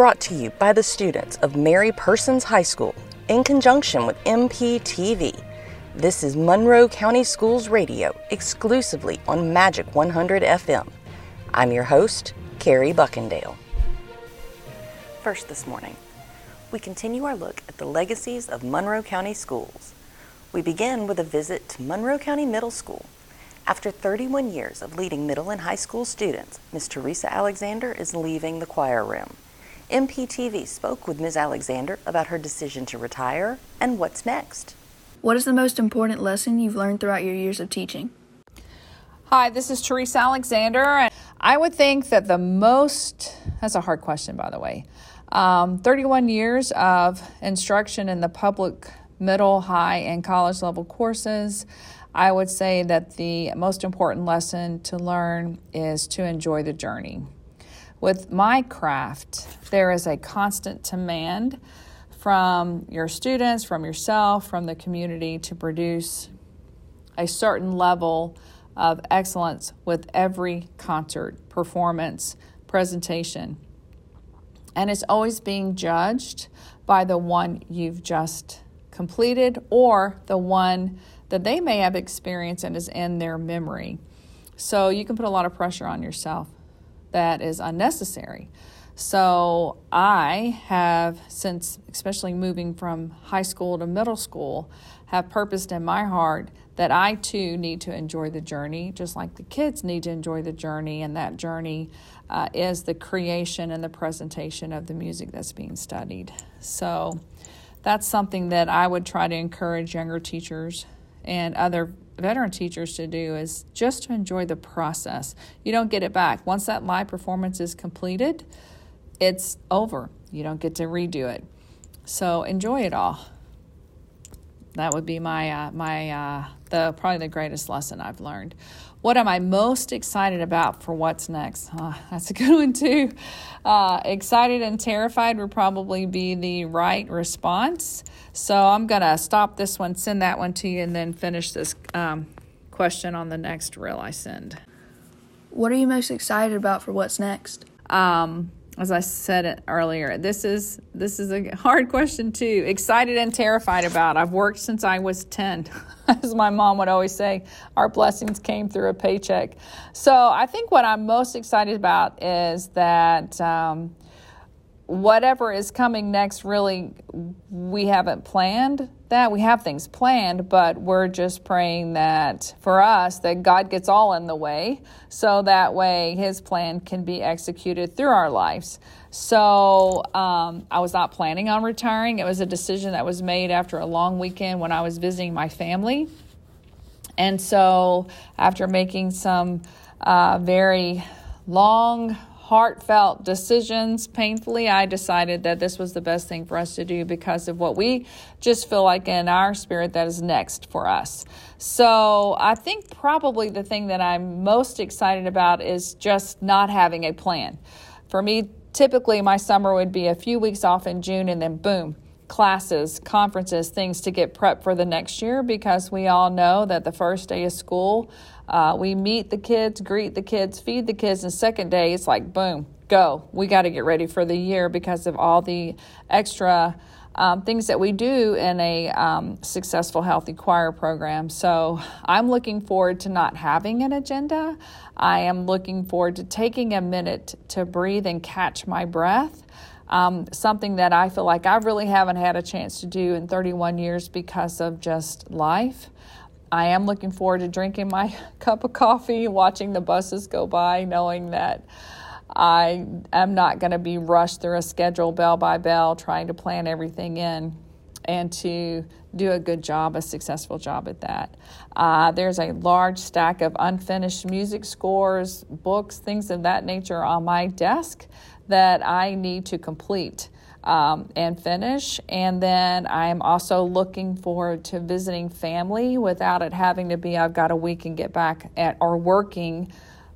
brought to you by the students of Mary Persons High School in conjunction with MPTV. This is Monroe County Schools Radio exclusively on Magic 100 FM. I'm your host, Carrie Buckendale. First this morning, we continue our look at the legacies of Monroe County schools. We begin with a visit to Monroe County Middle School. After 31 years of leading middle and high school students, Ms. Teresa Alexander is leaving the choir room. MPTV spoke with Ms. Alexander about her decision to retire and what's next. What is the most important lesson you've learned throughout your years of teaching? Hi, this is Teresa Alexander. And I would think that the most, that's a hard question, by the way. Um, 31 years of instruction in the public, middle, high, and college level courses. I would say that the most important lesson to learn is to enjoy the journey. With my craft, there is a constant demand from your students, from yourself, from the community to produce a certain level of excellence with every concert, performance, presentation. And it's always being judged by the one you've just completed or the one that they may have experienced and is in their memory. So you can put a lot of pressure on yourself that is unnecessary. So I have, since especially moving from high school to middle school, have purposed in my heart that I too need to enjoy the journey, just like the kids need to enjoy the journey. And that journey uh, is the creation and the presentation of the music that's being studied. So that's something that I would try to encourage younger teachers and other veteran teachers to do is just to enjoy the process. You don't get it back. Once that live performance is completed, it's over. You don't get to redo it. So enjoy it all. That would be my uh, my uh, the probably the greatest lesson I've learned. What am I most excited about for what's next? Uh, that's a good one too. Uh, excited and terrified would probably be the right response. So I'm gonna stop this one, send that one to you, and then finish this um, question on the next reel I send. What are you most excited about for what's next? Um, as I said earlier, this is this is a hard question too. Excited and terrified about. I've worked since I was ten, as my mom would always say. Our blessings came through a paycheck. So I think what I'm most excited about is that um, whatever is coming next, really, we haven't planned that. We have things planned, but we're just praying that for us, that God gets all in the way so that way His plan can be executed through our lives. So um, I was not planning on retiring. It was a decision that was made after a long weekend when I was visiting my family. And so after making some uh, very long, heartfelt decisions painfully, I decided that this was the best thing for us to do because of what we just feel like in our spirit that is next for us. So I think probably the thing that I'm most excited about is just not having a plan. For me, typically my summer would be a few weeks off in June and then boom classes, conferences, things to get prepped for the next year because we all know that the first day of school, uh, we meet the kids, greet the kids, feed the kids, and second day it's like boom, go. We got to get ready for the year because of all the extra um, things that we do in a um, successful, healthy choir program. So I'm looking forward to not having an agenda. I am looking forward to taking a minute to breathe and catch my breath um, something that I feel like I really haven't had a chance to do in 31 years because of just life. I am looking forward to drinking my cup of coffee, watching the buses go by, knowing that I am not going to be rushed through a schedule bell by bell, trying to plan everything in and to do a good job, a successful job at that. Uh, there's a large stack of unfinished music scores, books, things of that nature on my desk that I need to complete. Um, and finish. And then I'm also looking forward to visiting family without it having to be I've got a week and get back at or working,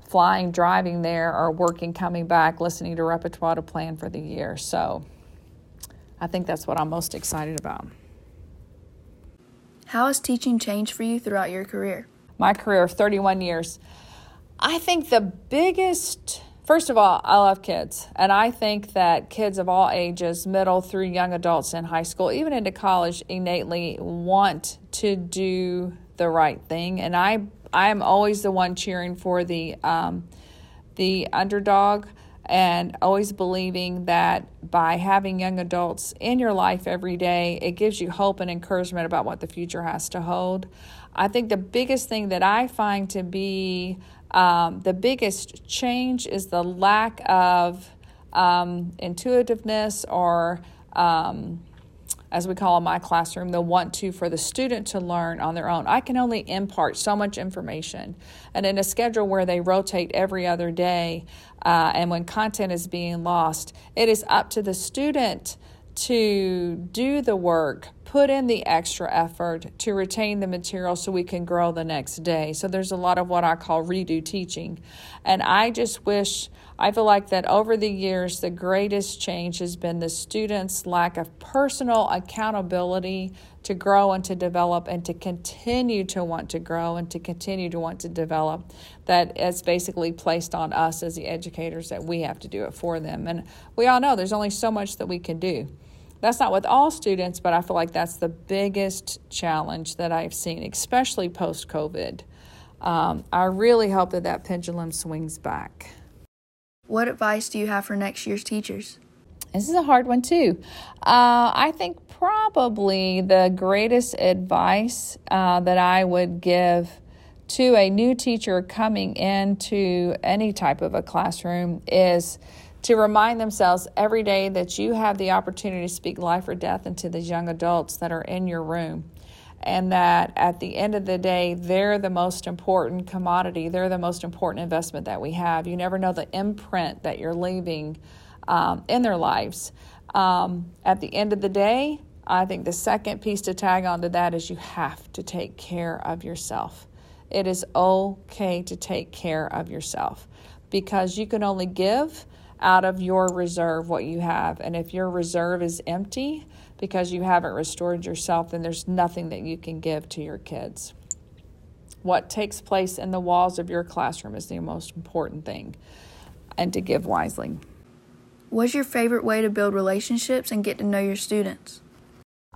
flying, driving there, or working, coming back, listening to repertoire to plan for the year. So I think that's what I'm most excited about. How has teaching changed for you throughout your career? My career of 31 years. I think the biggest First of all, I love kids. And I think that kids of all ages, middle through young adults in high school, even into college, innately want to do the right thing. And I, I am always the one cheering for the, um, the underdog and always believing that by having young adults in your life every day, it gives you hope and encouragement about what the future has to hold. I think the biggest thing that I find to be um, the biggest change is the lack of um, intuitiveness or, um, as we call in my classroom, the want to for the student to learn on their own. I can only impart so much information. And in a schedule where they rotate every other day uh, and when content is being lost, it is up to the student to do the work, put in the extra effort to retain the material so we can grow the next day. So there's a lot of what I call redo teaching. And I just wish, I feel like that over the years, the greatest change has been the students' lack of personal accountability to grow and to develop and to continue to want to grow and to continue to want to develop. That it's basically placed on us as the educators that we have to do it for them. And we all know there's only so much that we can do. That's not with all students, but I feel like that's the biggest challenge that I've seen, especially post COVID. Um, I really hope that that pendulum swings back. What advice do you have for next year's teachers? This is a hard one, too. Uh, I think probably the greatest advice uh, that I would give to a new teacher coming into any type of a classroom is to remind themselves every day that you have the opportunity to speak life or death into these young adults that are in your room. And that at the end of the day, they're the most important commodity. They're the most important investment that we have. You never know the imprint that you're leaving um, in their lives. Um, at the end of the day, I think the second piece to tag onto that is you have to take care of yourself. It is okay to take care of yourself because you can only give out of your reserve what you have. And if your reserve is empty because you haven't restored yourself, then there's nothing that you can give to your kids. What takes place in the walls of your classroom is the most important thing, and to give wisely. What's your favorite way to build relationships and get to know your students?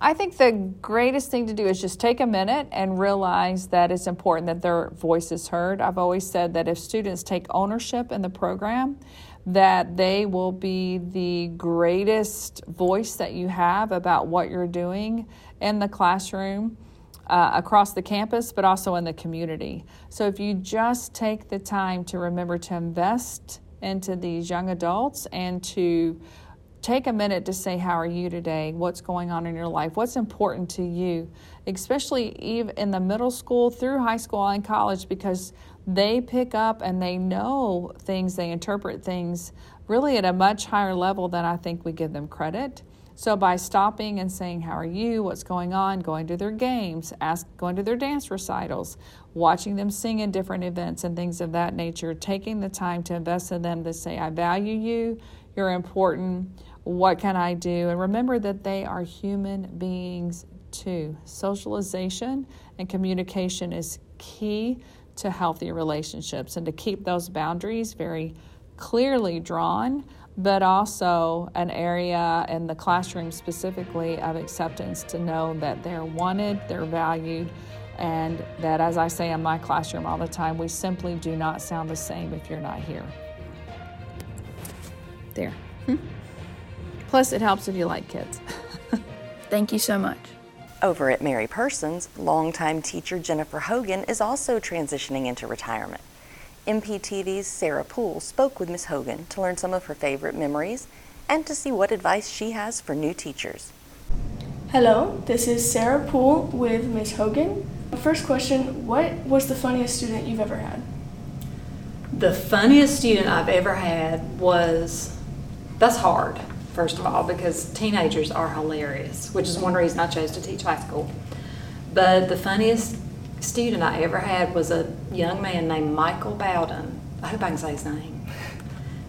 I think the greatest thing to do is just take a minute and realize that it's important that their voice is heard. I've always said that if students take ownership in the program, that they will be the greatest voice that you have about what you're doing in the classroom. Uh, across the campus, but also in the community. So, if you just take the time to remember to invest into these young adults and to take a minute to say, How are you today? What's going on in your life? What's important to you? Especially even in the middle school, through high school, and college, because they pick up and they know things, they interpret things really at a much higher level than I think we give them credit. So by stopping and saying, How are you? What's going on? Going to their games, ask, going to their dance recitals, watching them sing in different events and things of that nature, taking the time to invest in them to say, I value you, you're important, what can I do? And remember that they are human beings too. Socialization and communication is key to healthy relationships and to keep those boundaries very clearly drawn, but also an area in the classroom specifically of acceptance to know that they're wanted, they're valued, and that, as I say in my classroom all the time, we simply do not sound the same if you're not here. There. Hmm? Plus, it helps if you like kids. Thank you so much. Over at Mary Persons, longtime teacher Jennifer Hogan is also transitioning into retirement. MPTV's Sarah Poole spoke with Ms. Hogan to learn some of her favorite memories and to see what advice she has for new teachers. Hello, this is Sarah Poole with Ms. Hogan. First question What was the funniest student you've ever had? The funniest student I've ever had was that's hard first of all, because teenagers are hilarious, which is one reason I chose to teach high school. But the funniest student I ever had was a young man named Michael Bowden. I hope I can say his name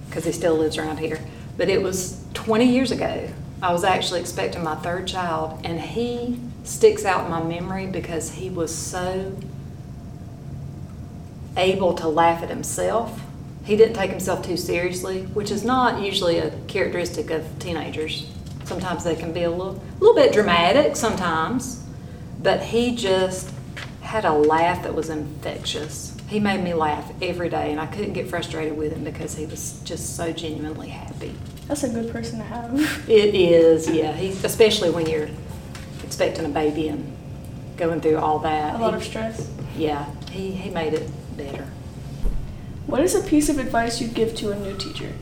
because he still lives around here. But it was 20 years ago. I was actually expecting my third child, and he sticks out in my memory because he was so able to laugh at himself He didn't take himself too seriously, which is not usually a characteristic of teenagers. Sometimes they can be a little, a little bit dramatic sometimes, but he just had a laugh that was infectious. He made me laugh every day, and I couldn't get frustrated with him because he was just so genuinely happy. That's a good person to have. It is, yeah. He, especially when you're expecting a baby and going through all that. A lot He- of stress. Yeah, he, he made it better. What is a piece of advice you'd give to a new teacher?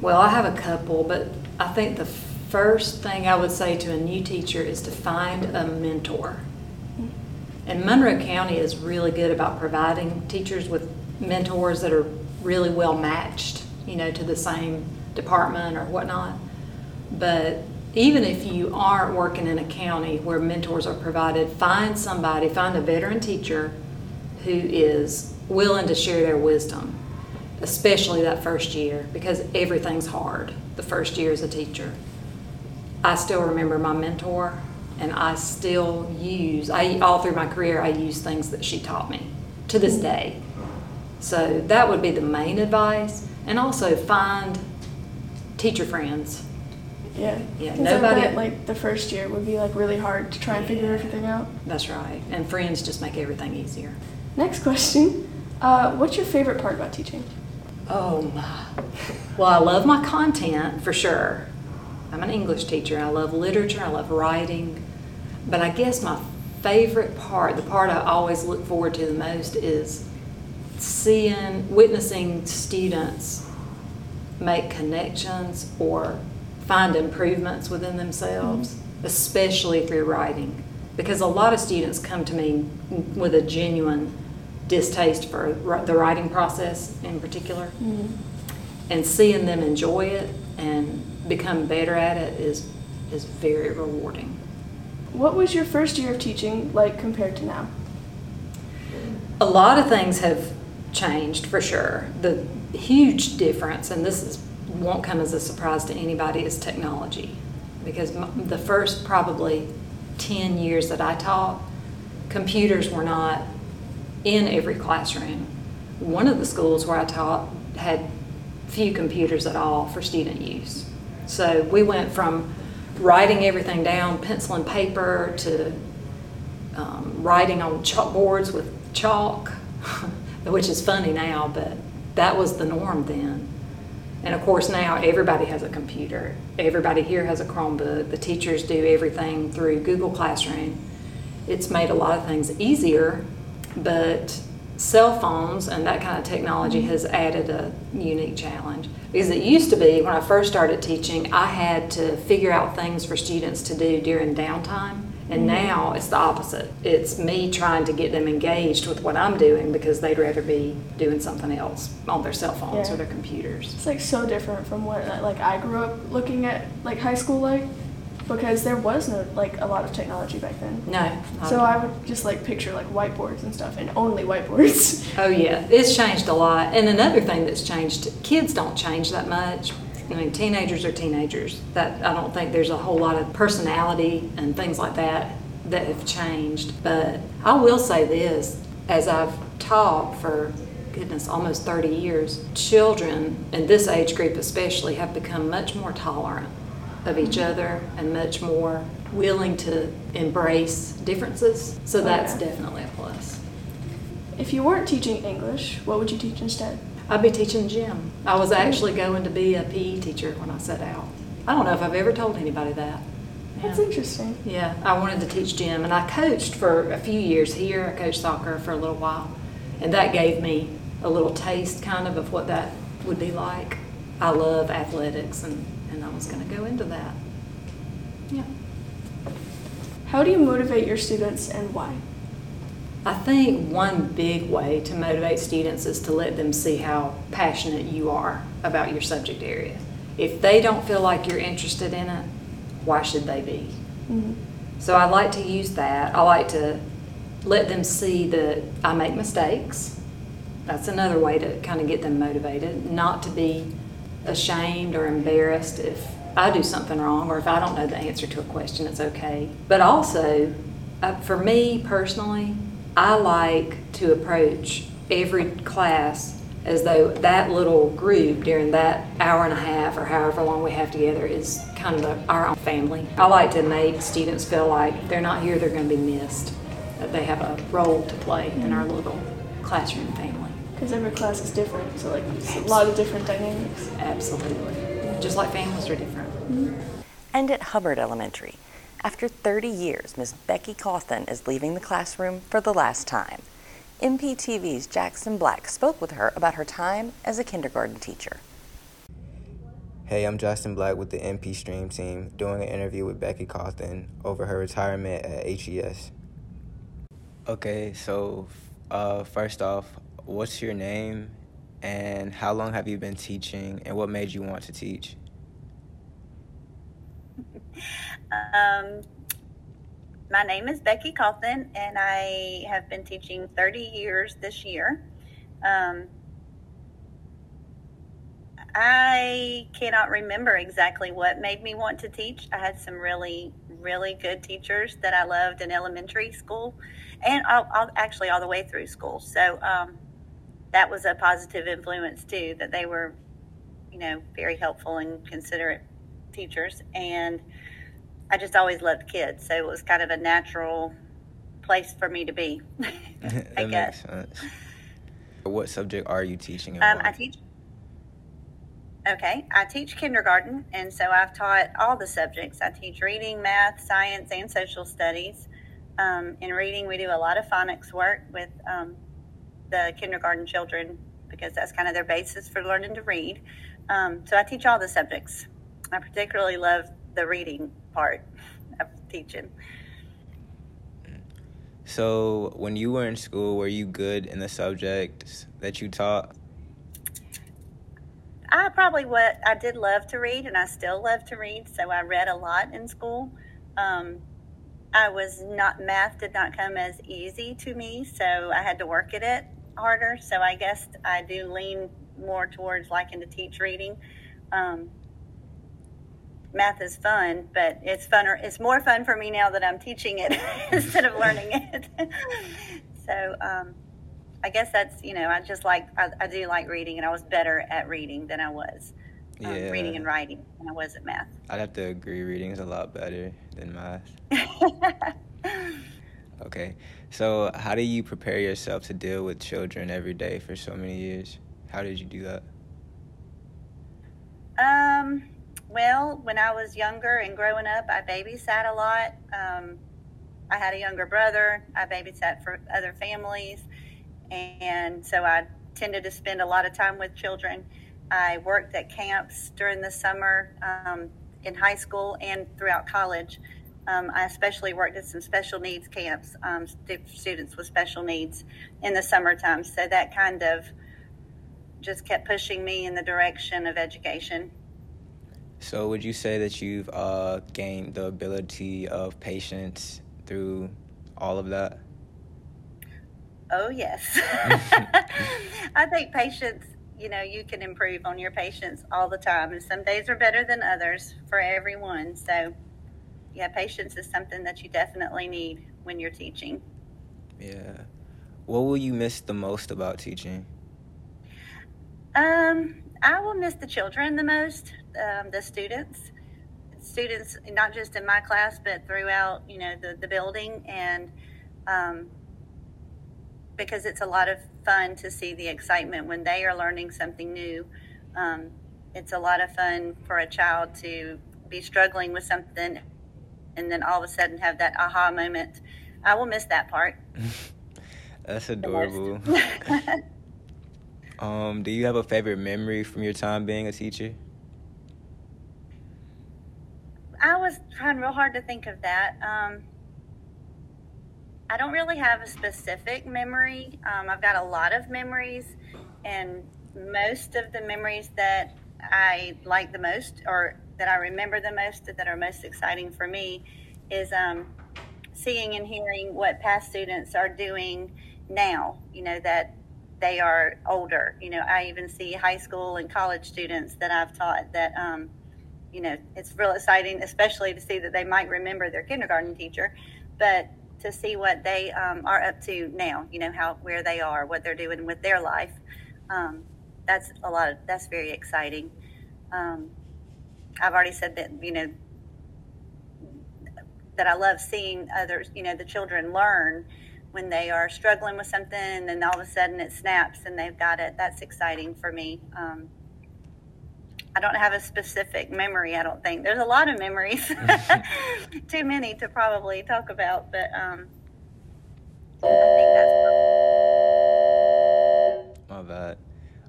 Well, I have a couple, but I think the first thing I would say to a new teacher is to find a mentor. Mm-hmm. And Monroe County is really good about providing teachers with mentors that are really well matched, you know, to the same department or whatnot. But even if you aren't working in a county where mentors are provided, find somebody, find a veteran teacher who is willing to share their wisdom, especially that first year, because everything's hard the first year as a teacher. I still remember my mentor, and I still use, I, all through my career, I use things that she taught me to this day. So that would be the main advice. And also find teacher friends. Yeah. Yeah. Nobody- bet, like the first year would be like really hard to try and figure everything out. That's right. And friends just make everything easier. Next question. Uh, what's your favorite part about teaching? Oh my. Well, I love my content for sure. I'm an English teacher. I love literature. I love writing. But I guess my favorite part, the part I always look forward to the most, is seeing, witnessing students make connections or find improvements within themselves, mm-hmm. especially through writing. Because a lot of students come to me with a genuine distaste for the writing process in particular. Mm-hmm. And seeing them enjoy it and become better at it is, is very rewarding. What was your first year of teaching like compared to now? A lot of things have changed for sure. The huge difference, and this is, won't come as a surprise to anybody, is technology. Because the first probably 10 years that I taught, computers were not in every classroom. One of the schools where I taught had few computers at all for student use. So we went from writing everything down, pencil and paper, to um, writing on chalkboards with chalk, which is funny now, but that was the norm then. And of course, now everybody has a computer. Everybody here has a Chromebook. The teachers do everything through Google Classroom. It's made a lot of things easier, but cell phones and that kind of technology mm-hmm. has added a unique challenge. Because it used to be, when I first started teaching, I had to figure out things for students to do during downtime. And now it's the opposite. It's me trying to get them engaged with what I'm doing because they'd rather be doing something else on their cell phones Yeah. or their computers. It's like so different from what uh, like I grew up looking at like high school like because there was no like a lot of technology back then. No. So. I would just like picture like whiteboards and stuff and only whiteboards. Oh, yeah, it's changed a lot. And another thing that's changed, kids don't change that much. I mean, teenagers are teenagers. That I don't think there's a whole lot of personality and things like that that have changed. But I will say this, as I've taught for goodness, almost 30 years, children in this age group especially have become much more tolerant of each mm-hmm. other and much more willing to embrace differences. So that's Okay. definitely a plus. if you weren't teaching English, what would you teach instead? I'd be teaching gym. I was actually going to be a PE teacher when I set out. I don't know if I've ever told anybody that. That's Yeah. interesting. Yeah, I wanted to teach gym, and I coached for a few years here. I coached soccer for a little while, and that gave me a little taste, kind of, of what that would be like. I love athletics, and, and I was going to go into that. Yeah. How do you motivate your students and why? I think one big way to motivate students is to let them see how passionate you are about your subject area. If they don't feel like you're interested in it, why should they be? So I like to use that. I like to let them see that I make mistakes. That's another way to kind of get them motivated, not to be ashamed or embarrassed if I do something wrong or if I don't know the answer to a question, it's okay. But also, uh, for me personally, I like to approach every class as though that little group during that hour and a half or however long we have together is kind of the, our own family. I like to make students feel like they're not here, they're going to be missed, that they have a role to play in our mm-hmm. little classroom family. Because every class is different, so like it's a lot of different dynamics. Absolutely. Just like families are different. Mm-hmm. And at Hubbard Elementary, after 30 years, Miss Becky Cawthon is leaving the classroom for the last time. MPTV's Jackson Black spoke with her about her time as a kindergarten teacher. Hey, I'm Justin Black with the MP Stream team doing an interview with Becky Cawthon over her retirement at HES. Okay, so uh, first off, what's your name and how long have you been teaching and what made you want to teach? Um, my name is Becky Cawthon, and I have been teaching 30 years this year. Um, I cannot remember exactly what made me want to teach. I had some really, really good teachers that I loved in elementary school and I'll, I'll actually all the way through school. So um, that was a positive influence too, that they were, you know, very helpful and considerate teachers. And I just always loved kids, so it was kind of a natural place for me to be. I guess. Makes sense. What subject are you teaching? Um, I teach. Okay, I teach kindergarten, and so I've taught all the subjects. I teach reading, math, science, and social studies. Um, in reading, we do a lot of phonics work with um, the kindergarten children because that's kind of their basis for learning to read. Um, so I teach all the subjects. I particularly love the reading part of teaching. So, when you were in school, were you good in the subjects that you taught? I probably what I did love to read, and I still love to read. So I read a lot in school. Um, I was not math did not come as easy to me, so I had to work at it harder. So I guess I do lean more towards liking to teach reading. Um, math is fun, but it's funner. It's more fun for me now that I'm teaching it instead of learning it. so um, I guess that's you know I just like I, I, do like reading, and I was better at reading than I was um, yeah. reading and writing than I was at math. I'd have to agree. Reading is a lot better than math. okay, so how do you prepare yourself to deal with children every day for so many years? How did you do that? Um well, when I was younger and growing up, I babysat a lot. Um, I had a younger brother. I babysat for other families. And so I tended to spend a lot of time with children. I worked at camps during the summer um, in high school and throughout college. Um, I especially worked at some special needs camps, um, students with special needs in the summertime. So that kind of just kept pushing me in the direction of education. So, would you say that you've uh, gained the ability of patience through all of that? Oh, yes. I think patience, you know, you can improve on your patience all the time. And some days are better than others for everyone. So, yeah, patience is something that you definitely need when you're teaching. Yeah. What will you miss the most about teaching? Um, I will miss the children the most, um, the students, students not just in my class but throughout you know the the building and um, because it's a lot of fun to see the excitement when they are learning something new. Um, it's a lot of fun for a child to be struggling with something and then all of a sudden have that aha moment. I will miss that part. That's adorable. Um, do you have a favorite memory from your time being a teacher? I was trying real hard to think of that. Um, I don't really have a specific memory. Um, I've got a lot of memories, and most of the memories that I like the most, or that I remember the most, that are most exciting for me, is um, seeing and hearing what past students are doing now. You know that they are older. You know, I even see high school and college students that I've taught that, um, you know, it's real exciting, especially to see that they might remember their kindergarten teacher, but to see what they um, are up to now. You know how where they are, what they're doing with their life. Um, that's a lot. Of, that's very exciting. Um, I've already said that you know that I love seeing others. You know the children learn when they are struggling with something, and then all of a sudden it snaps and they've got it. That's exciting for me. Um, I don't have a specific memory. I don't think there's a lot of memories, too many to probably talk about. But um, I think that's my bad.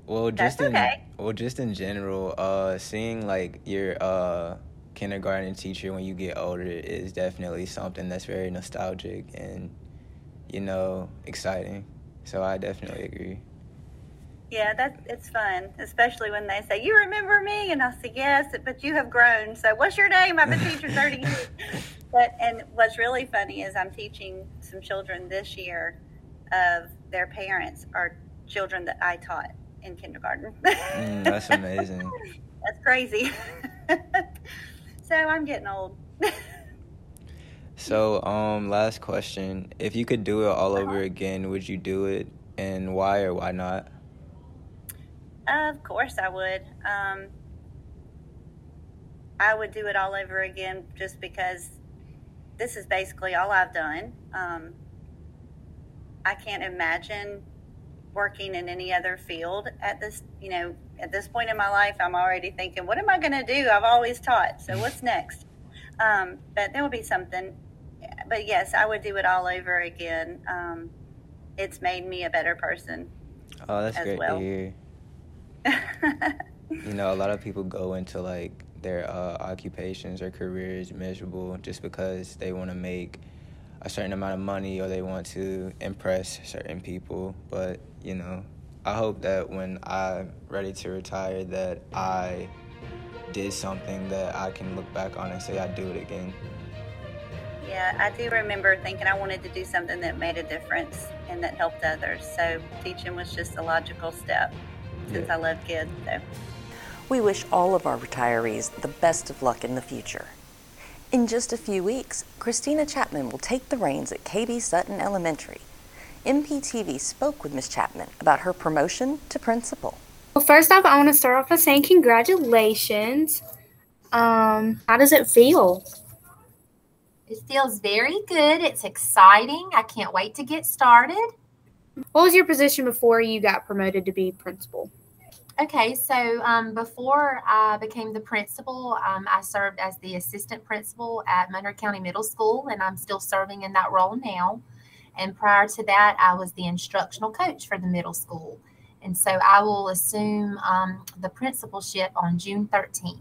Well, just that's in okay. well, just in general, uh, seeing like your uh kindergarten teacher when you get older is definitely something that's very nostalgic and you know exciting. So I definitely agree. Yeah, that it's fun, especially when they say, "You remember me?" and I say, "Yes, but you have grown." So, what's your name? I've been teaching thirty years. But and what's really funny is I'm teaching some children this year of their parents are children that I taught in kindergarten. Mm, that's amazing. that's crazy. so I'm getting old. So, um, last question: If you could do it all over again, would you do it, and why or why not? Of course, I would. Um, I would do it all over again just because this is basically all I've done. Um, I can't imagine working in any other field at this, you know, at this point in my life. I'm already thinking, what am I going to do? I've always taught, so what's next? Um, but there will be something. But yes, I would do it all over again. Um, it's made me a better person. Oh, that's As great well. to hear. You know, a lot of people go into like their uh, occupations or careers miserable just because they want to make a certain amount of money or they want to impress certain people. But you know, I hope that when I'm ready to retire, that I did something that I can look back on and say I do it again. Yeah, I do remember thinking I wanted to do something that made a difference and that helped others. So teaching was just a logical step since Yeah. I love kids. So We wish all of our retirees the best of luck in the future. In just a few weeks, Christina Chapman will take the reins at KB Sutton Elementary. MPTV spoke with Ms. Chapman about her promotion to principal. Well, first off, I want to start off by saying congratulations. Um, how does it feel? It feels very good. It's exciting. I can't wait to get started. What was your position before you got promoted to be principal? Okay, so um, before I became the principal, um, I served as the assistant principal at Monroe County Middle School, and I'm still serving in that role now. And prior to that, I was the instructional coach for the middle school. And so I will assume um, the principalship on June 13th.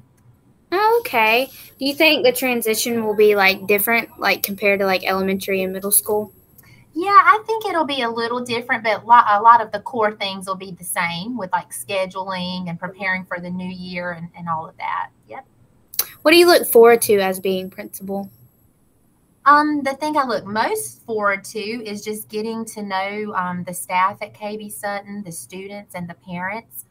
Oh, okay. Do you think the transition will be like different, like compared to like elementary and middle school? Yeah, I think it'll be a little different, but a lot of the core things will be the same with like scheduling and preparing for the new year and, and all of that. Yep. What do you look forward to as being principal? Um, the thing I look most forward to is just getting to know um, the staff at KB Sutton, the students, and the parents.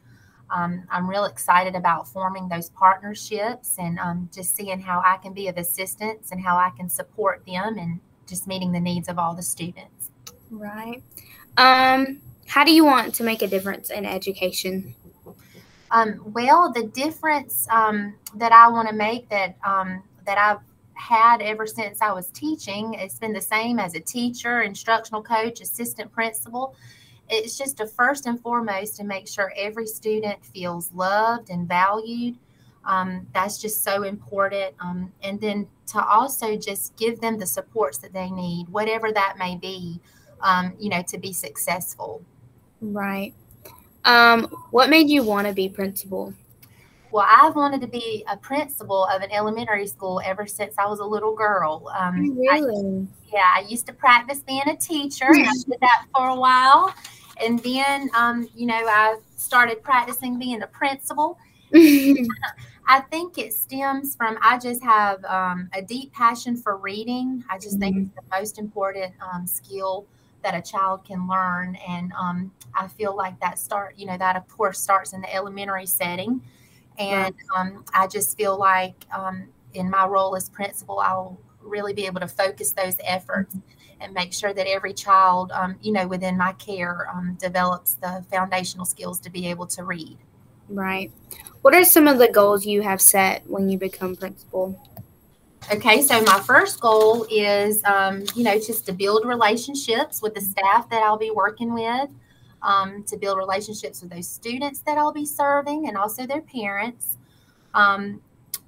Um, I'm real excited about forming those partnerships and um, just seeing how I can be of assistance and how I can support them and just meeting the needs of all the students. Right. Um, how do you want to make a difference in education? Um, well, the difference um, that I want to make that um, that I've had ever since I was teaching, it's been the same as a teacher, instructional coach, assistant principal. It's just to first and foremost to make sure every student feels loved and valued. Um, that's just so important. Um, and then to also just give them the supports that they need, whatever that may be, um, you know, to be successful. Right. Um, what made you want to be principal? Well, I've wanted to be a principal of an elementary school ever since I was a little girl. Um, I- Really? yeah, I used to practice being a teacher, and I did that for a while. And then, um, you know, I started practicing being a principal. I think it stems from I just have um, a deep passion for reading. I just think it's the most important um, skill that a child can learn, and um, I feel like that start, you know, that of course starts in the elementary setting, and um, I just feel like um, in my role as principal, I'll really be able to focus those efforts and make sure that every child, um, you know, within my care um, develops the foundational skills to be able to read. Right. What are some of the goals you have set when you become principal? Okay, so my first goal is, um, you know, just to build relationships with the staff that I'll be working with, um, to build relationships with those students that I'll be serving and also their parents. Um,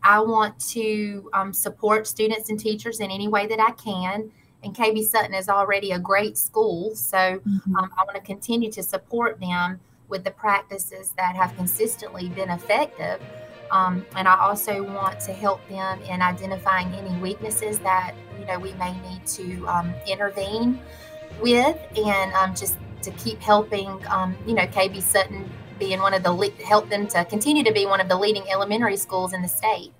I want to um, support students and teachers in any way that I can. And KB Sutton is already a great school, so mm-hmm. Um, I want to continue to support them with the practices that have consistently been effective. Um, and I also want to help them in identifying any weaknesses that you know we may need to um, intervene with, and um, just to keep helping um, you know KB Sutton being one of the le- help them to continue to be one of the leading elementary schools in the state.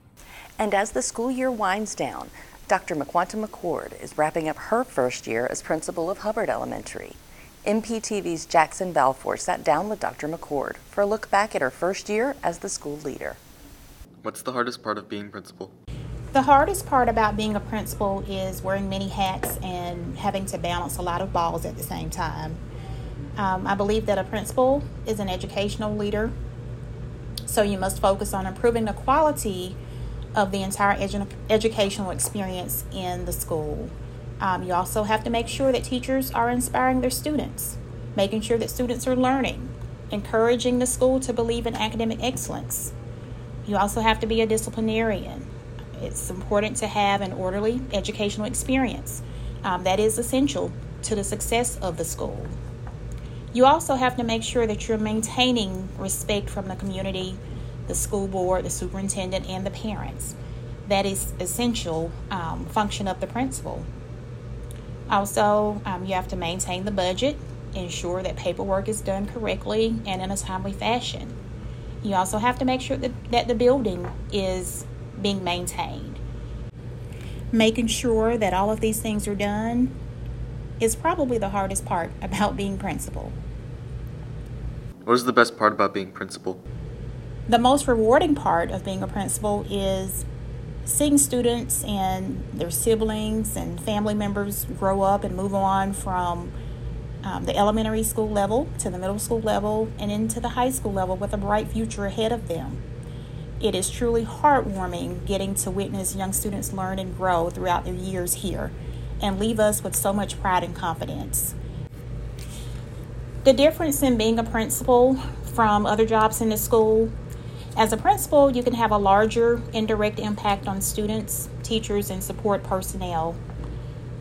And as the school year winds down, Dr. McQuanta McCord is wrapping up her first year as principal of Hubbard Elementary. MPTV's Jackson Balfour sat down with Dr. McCord for a look back at her first year as the school leader. What's the hardest part of being principal? The hardest part about being a principal is wearing many hats and having to balance a lot of balls at the same time. Um, I believe that a principal is an educational leader, so you must focus on improving the quality of the entire edu- educational experience in the school. Um, you also have to make sure that teachers are inspiring their students, making sure that students are learning, encouraging the school to believe in academic excellence. You also have to be a disciplinarian. It's important to have an orderly educational experience. Um, that is essential to the success of the school. You also have to make sure that you're maintaining respect from the community, the school board, the superintendent, and the parents. That is essential um, function of the principal. Also, um, you have to maintain the budget, ensure that paperwork is done correctly and in a timely fashion. You also have to make sure that, that the building is being maintained. Making sure that all of these things are done is probably the hardest part about being principal. What is the best part about being principal? The most rewarding part of being a principal is seeing students and their siblings and family members grow up and move on from um, the elementary school level to the middle school level and into the high school level with a bright future ahead of them. It is truly heartwarming getting to witness young students learn and grow throughout their years here and leave us with so much pride and confidence. The difference in being a principal from other jobs in the school as a principal, you can have a larger indirect impact on students, teachers, and support personnel.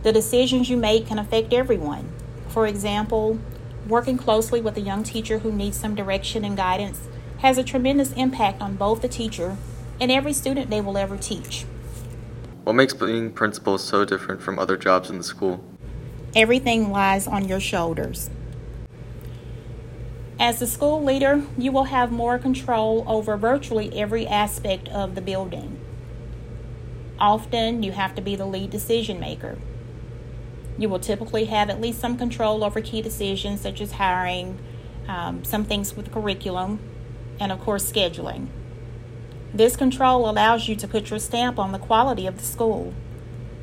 The decisions you make can affect everyone. For example, working closely with a young teacher who needs some direction and guidance has a tremendous impact on both the teacher and every student they will ever teach. What makes being principal so different from other jobs in the school? Everything lies on your shoulders. As the school leader, you will have more control over virtually every aspect of the building. Often, you have to be the lead decision maker. You will typically have at least some control over key decisions such as hiring, um, some things with curriculum, and of course, scheduling. This control allows you to put your stamp on the quality of the school.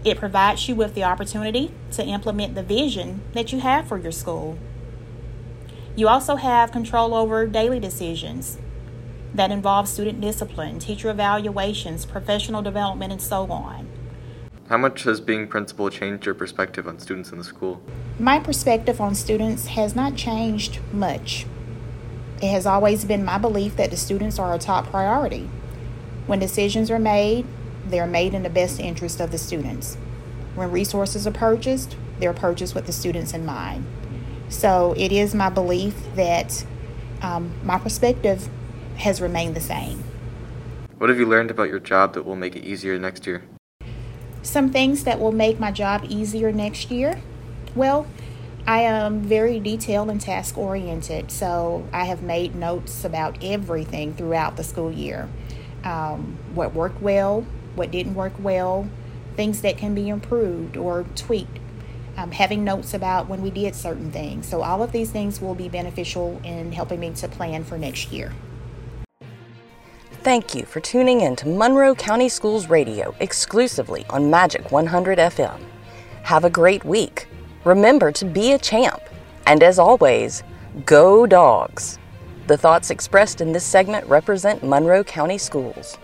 It provides you with the opportunity to implement the vision that you have for your school. You also have control over daily decisions that involve student discipline, teacher evaluations, professional development, and so on. How much has being principal changed your perspective on students in the school? My perspective on students has not changed much. It has always been my belief that the students are a top priority. When decisions are made, they are made in the best interest of the students. When resources are purchased, they're purchased with the students in mind. So it is my belief that um, my perspective has remained the same. What have you learned about your job that will make it easier next year? Some things that will make my job easier next year. Well, I am very detail and task oriented, so I have made notes about everything throughout the school year. Um, what worked well, what didn't work well, things that can be improved or tweaked um, having notes about when we did certain things. So, all of these things will be beneficial in helping me to plan for next year. thank you for tuning in to Monroe County Schools Radio exclusively on Magic 100 FM. Have a great week. Remember to be a champ. And as always, go dogs. The thoughts expressed in this segment represent Monroe County Schools.